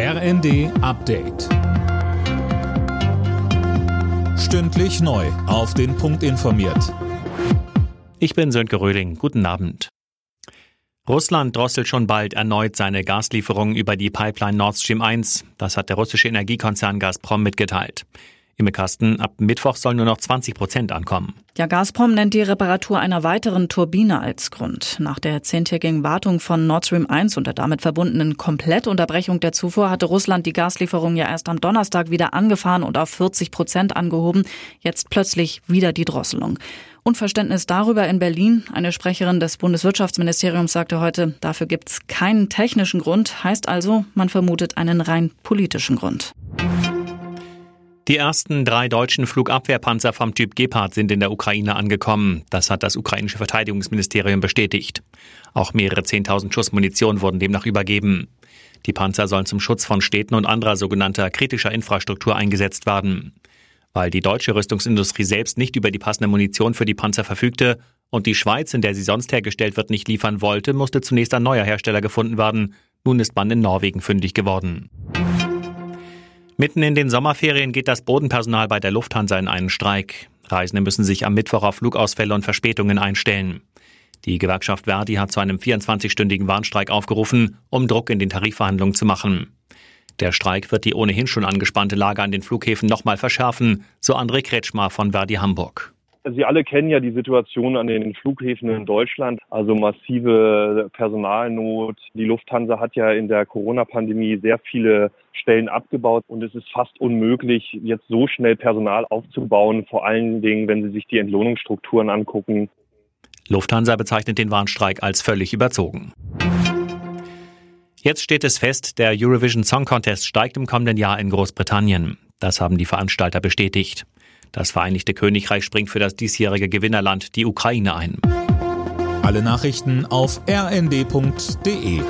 RND Update. Stündlich neu. Auf den Punkt informiert. Ich bin Sönke Röhling. Guten Abend. Russland drosselt schon bald erneut seine Gaslieferungen über die Pipeline Nord Stream 1. Das hat der russische Energiekonzern Gazprom mitgeteilt. Im Kasten ab Mittwoch sollen nur noch 20 Prozent ankommen. Ja, Gazprom nennt die Reparatur einer weiteren Turbine als Grund. Nach der zehntägigen Wartung von Nord Stream 1 und der damit verbundenen Komplettunterbrechung der Zufuhr hatte Russland die Gaslieferung ja erst am Donnerstag wieder angefahren und auf 40 Prozent angehoben. Jetzt plötzlich wieder die Drosselung. Unverständnis darüber in Berlin. Eine Sprecherin des Bundeswirtschaftsministeriums sagte heute, dafür gibt es keinen technischen Grund, heißt also, man vermutet einen rein politischen Grund. Die ersten drei deutschen Flugabwehrpanzer vom Typ Gepard sind in der Ukraine angekommen. Das hat das ukrainische Verteidigungsministerium bestätigt. Auch mehrere 10.000 Schuss Munition wurden demnach übergeben. Die Panzer sollen zum Schutz von Städten und anderer sogenannter kritischer Infrastruktur eingesetzt werden. Weil die deutsche Rüstungsindustrie selbst nicht über die passende Munition für die Panzer verfügte und die Schweiz, in der sie sonst hergestellt wird, nicht liefern wollte, musste zunächst ein neuer Hersteller gefunden werden. Nun ist man in Norwegen fündig geworden. Mitten in den Sommerferien geht das Bodenpersonal bei der Lufthansa in einen Streik. Reisende müssen sich am Mittwoch auf Flugausfälle und Verspätungen einstellen. Die Gewerkschaft Verdi hat zu einem 24-stündigen Warnstreik aufgerufen, um Druck in den Tarifverhandlungen zu machen. Der Streik wird die ohnehin schon angespannte Lage an den Flughäfen nochmal verschärfen, so André Kretschmar von Verdi Hamburg. Sie alle kennen ja die Situation an den Flughäfen in Deutschland, also massive Personalnot. Die Lufthansa hat ja in der Corona-Pandemie sehr viele Stellen abgebaut und es ist fast unmöglich, jetzt so schnell Personal aufzubauen, vor allen Dingen, wenn Sie sich die Entlohnungsstrukturen angucken. Lufthansa bezeichnet den Warnstreik als völlig überzogen. Jetzt steht es fest, der Eurovision Song Contest steigt im kommenden Jahr in Großbritannien. Das haben die Veranstalter bestätigt. Das Vereinigte Königreich springt für das diesjährige Gewinnerland, die Ukraine, ein. Alle Nachrichten auf rnd.de